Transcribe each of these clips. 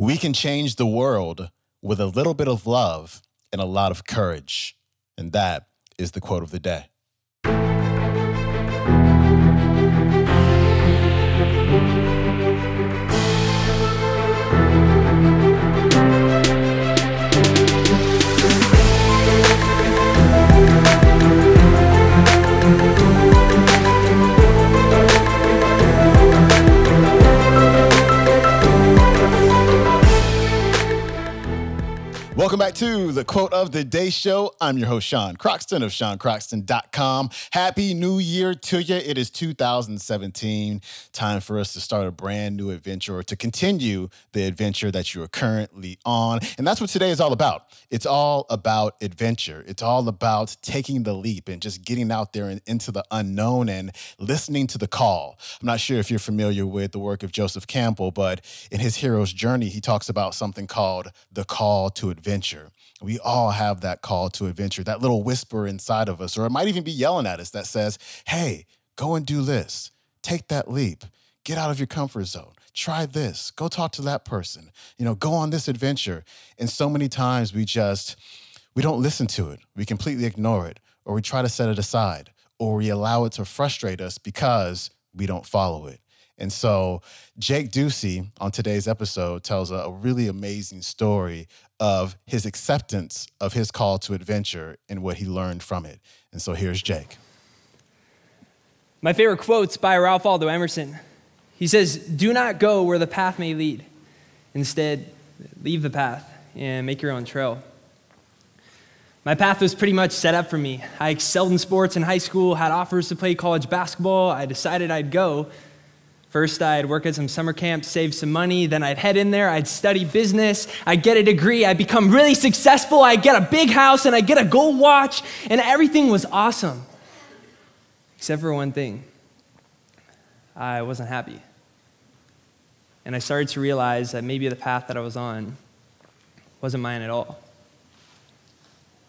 We can change the world with a little bit of love and a lot of courage. And that is the quote of the day. Back to the Quote of the Day Show. I'm your host, Sean Croxton of SeanCroxton.com. Happy New Year to you. It is 2017. Time for us to start a brand new adventure or to continue the adventure that you are currently on. And that's what today is all about. It's all about adventure. It's all about taking the leap and just getting out there and into the unknown and listening to the call. I'm not sure if you're familiar with the work of Joseph Campbell, but in his hero's journey, he talks about something called the call to adventure adventure. We all have that call to adventure, that little whisper inside of us, or it might even be yelling at us that says, hey, go and do this. Take that leap. Get out of your comfort zone. Try this. Go talk to that person. You know, go on this adventure. And so many times we just, we don't listen to it. We completely ignore it, or we try to set it aside, or we allow it to frustrate us because we don't follow it. And so Jake Ducey on today's episode tells a, really amazing story of his acceptance of his call to adventure and what he learned from it. And so here's Jake. My favorite quote's by Ralph Waldo Emerson. He says, Do not go where the path may lead. Instead, leave the path and make your own trail. My path was pretty much set up for me. I excelled in sports in high school, had offers to play college basketball. I decided I'd go, First, I'd work at some summer camps, save some money. Then I'd head in there, I'd study business, I'd get a degree, I'd become really successful, I'd get a big house, and I'd get a gold watch, and everything was awesome. Except for one thing I wasn't happy. And I started to realize that maybe the path that I was on wasn't mine at all.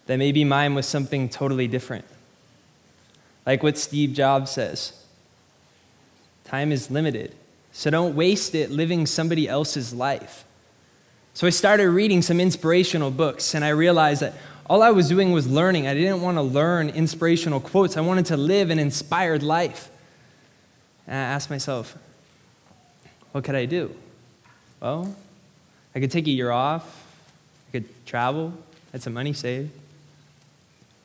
That maybe mine was something totally different. Like what Steve Jobs says Time is limited, so don't waste it living somebody else's life. So I started reading some inspirational books, and I realized that all I was doing was learning. I didn't want to learn inspirational quotes, I wanted to live an inspired life. And I asked myself, what could I do? Well, I could take a year off, I could travel, had some money saved.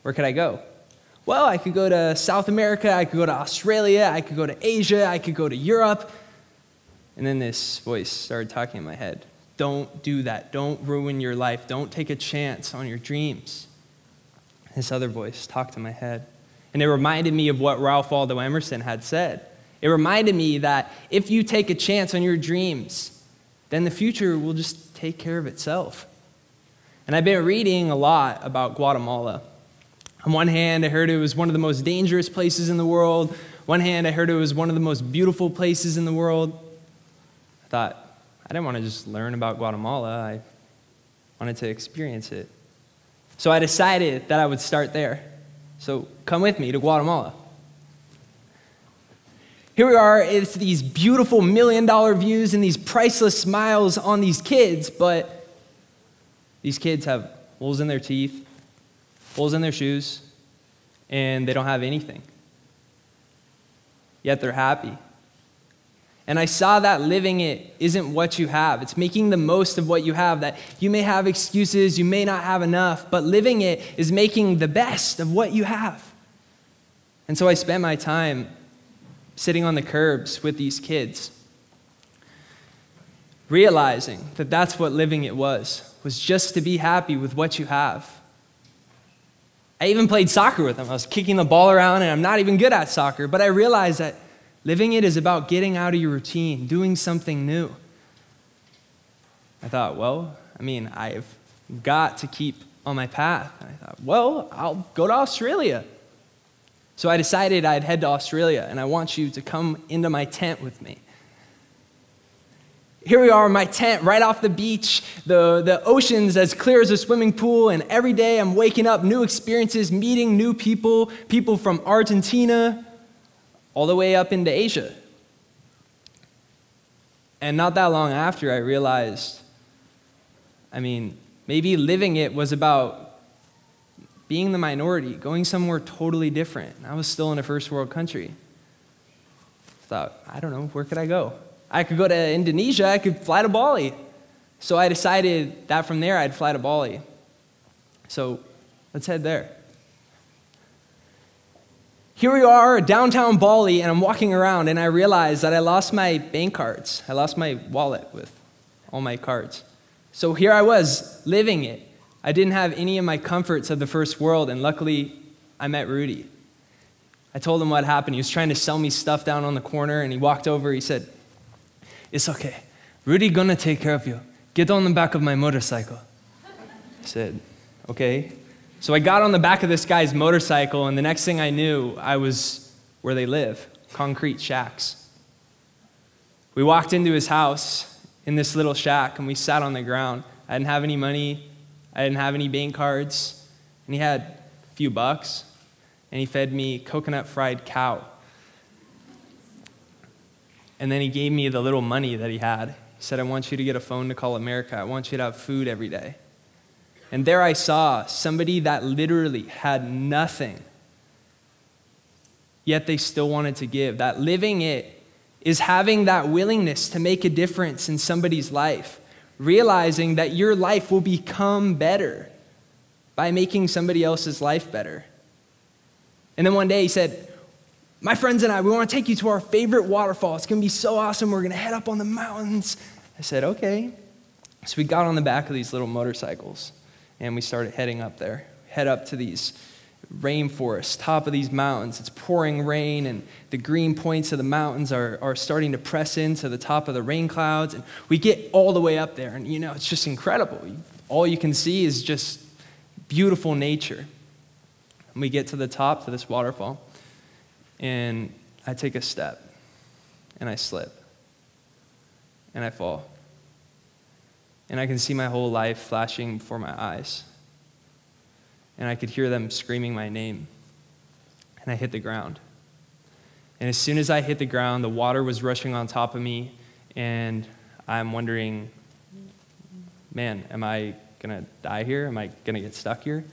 Where could I go? Well, I could go to South America, I could go to Australia, I could go to Asia, I could go to Europe. And then this voice started talking in my head Don't do that. Don't ruin your life. Don't take a chance on your dreams. This other voice talked in my head. And it reminded me of what Ralph Waldo Emerson had said. It reminded me that if you take a chance on your dreams, then the future will just take care of itself. And I've been reading a lot about Guatemala. On one hand, I heard it was one of the most dangerous places in the world. One hand, I heard it was one of the most beautiful places in the world. I thought, I didn't want to just learn about Guatemala, I wanted to experience it. So I decided that I would start there. So come with me to Guatemala. Here we are, it's these beautiful million dollar views and these priceless smiles on these kids, but these kids have holes in their teeth, holes in their shoes, and they don't have anything. Yet they're happy. And I saw that living it isn't what you have. It's making the most of what you have. That you may have excuses, you may not have enough, but living it is making the best of what you have. And so I spent my time sitting on the curbs with these kids, realizing that that's what living it was, was just to be happy with what you have. I even played soccer with them. I was kicking the ball around, and I'm not even good at soccer, but I realized that living it is about getting out of your routine, doing something new. I thought, well, I mean, I've got to keep on my path. And I thought, well, I'll go to Australia. So I decided I'd head to Australia, and I want you to come into my tent with me here we are in my tent right off the beach. The, the ocean's as clear as a swimming pool, and every day I'm waking up, new experiences, meeting new people, people from Argentina, all the way up into Asia. And not that long after, I realized I mean, maybe living it was about being the minority, going somewhere totally different. I was still in a first world country. I thought, I don't know, where could I go? I could go to Indonesia, I could fly to Bali. So I decided that from there I'd fly to Bali. So let's head there. Here we are, downtown Bali, and I'm walking around and I realize that I lost my bank cards. I lost my wallet with all my cards. So here I was, living it. I didn't have any of my comforts of the first world, and luckily I met Rudy. I told him what happened. He was trying to sell me stuff down on the corner, and he walked over. He said, It's okay. Rudy gonna take care of you. Get on the back of my motorcycle. I said, Okay. So I got on the back of this guy's motorcycle, and the next thing I knew, I was where they live concrete shacks. We walked into his house in this little shack, and we sat on the ground. I didn't have any money, I didn't have any bank cards, and he had a few bucks, and he fed me coconut fried cow. And then he gave me the little money that he had. He said, I want you to get a phone to call America. I want you to have food every day. And there I saw somebody that literally had nothing, yet they still wanted to give. That living it is having that willingness to make a difference in somebody's life, realizing that your life will become better by making somebody else's life better. And then one day he said, My friends and I, we want to take you to our favorite waterfall. It's going to be so awesome. We're going to head up on the mountains. I said, Okay. So we got on the back of these little motorcycles and we started heading up there. Head up to these rainforests, top of these mountains. It's pouring rain, and the green points of the mountains are, are starting to press into the top of the rain clouds. And we get all the way up there, and you know, it's just incredible. All you can see is just beautiful nature. And we get to the top, to this waterfall, and I take a step, and I slip, and I fall and I can see my whole life flashing before my eyes. And I could hear them screaming my name. And I hit the ground. And as soon as I hit the ground, the water was rushing on top of me, and I'm wondering, man, am I going to die here? Am I going to get stuck here?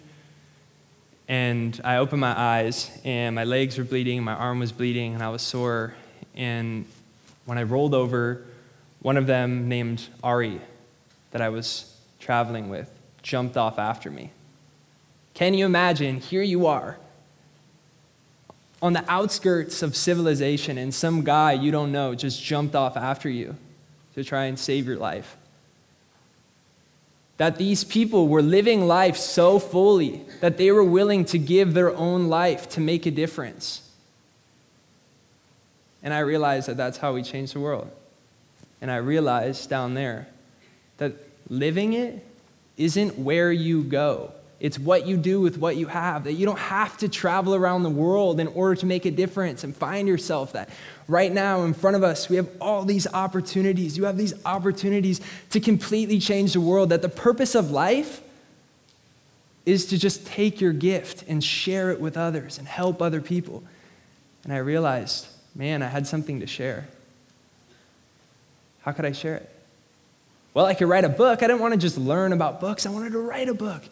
And I opened my eyes, and my legs were bleeding, my arm was bleeding, and I was sore. And when I rolled over, one of them named Ari that I was traveling with jumped off after me. Can you imagine? Here you are on the outskirts of civilization, and some guy you don't know just jumped off after you to try and save your life. That these people were living life so fully that they were willing to give their own life to make a difference. And I realized that that's how we change the world. And I realized down there that living it isn't where you go. It's what you do with what you have. That you don't have to travel around the world in order to make a difference and find yourself. That right now in front of us, we have all these opportunities. You have these opportunities to completely change the world. That the purpose of life is to just take your gift and share it with others and help other people. And I realized, man, I had something to share. How could I share it? Well, I could write a book. I didn't want to just learn about books, I wanted to write a book.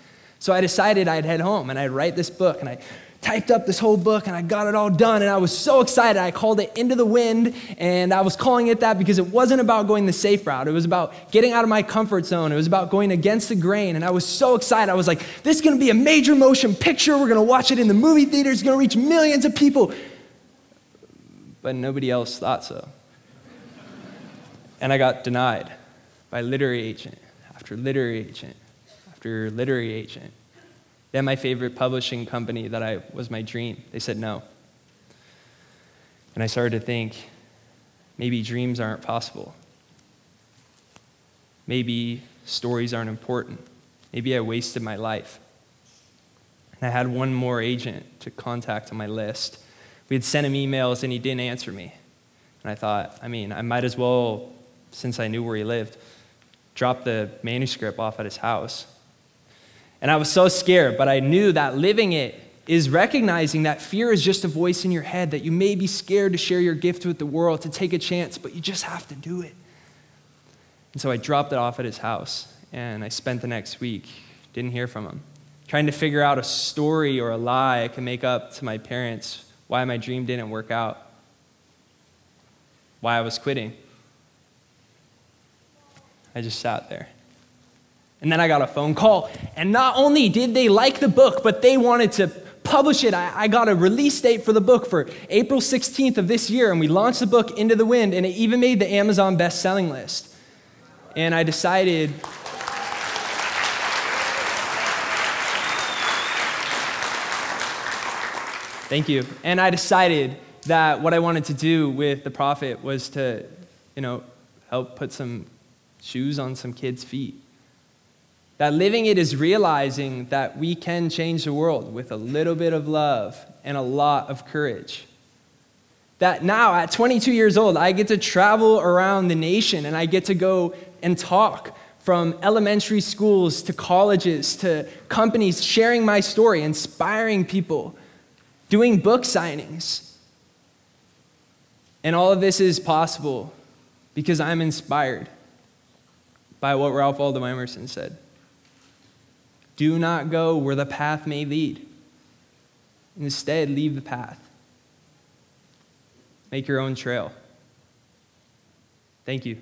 So I decided I'd head home and I'd write this book. And I typed up this whole book and I got it all done. And I was so excited. I called it Into the Wind. And I was calling it that because it wasn't about going the safe route. It was about getting out of my comfort zone. It was about going against the grain. And I was so excited. I was like, this is going to be a major motion picture. We're going to watch it in the movie theater. It's going to reach millions of people. But nobody else thought so. and I got denied by literary agent after literary agent after literary agent. Then my favorite publishing company that I was my dream. They said no. And I started to think maybe dreams aren't possible. Maybe stories aren't important. Maybe I wasted my life. And I had one more agent to contact on my list. We had sent him emails and he didn't answer me. And I thought, I mean, I might as well, since I knew where he lived, drop the manuscript off at his house. And I was so scared, but I knew that living it is recognizing that fear is just a voice in your head, that you may be scared to share your gift with the world, to take a chance, but you just have to do it. And so I dropped it off at his house. And I spent the next week, didn't hear from him, trying to figure out a story or a lie I could make up to my parents why my dream didn't work out, why I was quitting. I just sat there. And then I got a phone call, and not only did they like the book, but they wanted to publish it. I, I, got a release date for the book for April 16th of this year, and we launched the book Into the Wind, and it even made the Amazon best-selling list. And I decided Thank you. And I decided that what I wanted to do with the profit was to, you know, help put some shoes on some kids' feet. That living it is realizing that we can change the world with a little bit of love and a lot of courage. That now, at 22 years old, I get to travel around the nation and I get to go and talk from elementary schools to colleges to companies, sharing my story, inspiring people, doing book signings. And all of this is possible because I'm inspired by what Ralph Waldo Emerson said. Do not go where the path may lead. Instead, leave the path. Make your own trail. Thank you.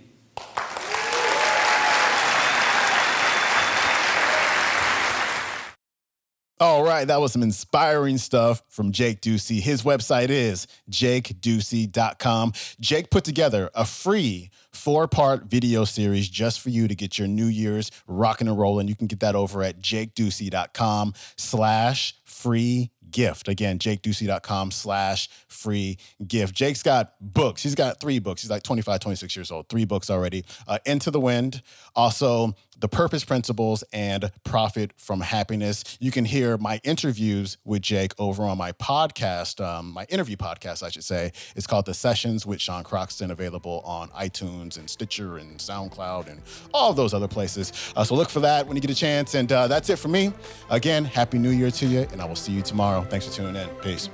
All right, that was some inspiring stuff from Jake Ducey. His website is jakeducey.com. Jake put together a free four part video series just for you to get your New Year's rocking and rolling. You can get that over at jakeducey.com slash free gift. Again, jakeducey.com slash free gift. Jake's got books. He's got three books. He's like 25, 26 years old. Three books already. Uh, Into the Wind, also The Purpose Principles, and Profit from Happiness. You can hear my interviews with Jake over on my podcast, um, my interview podcast, I should say. It's called The Sessions with Sean Croxton, available on iTunes and Stitcher and SoundCloud and all those other places. Uh, so look for that when you get a chance. And uh, that's it for me. Again, Happy New Year to you, and I will see you tomorrow. Thanks for tuning in. Peace.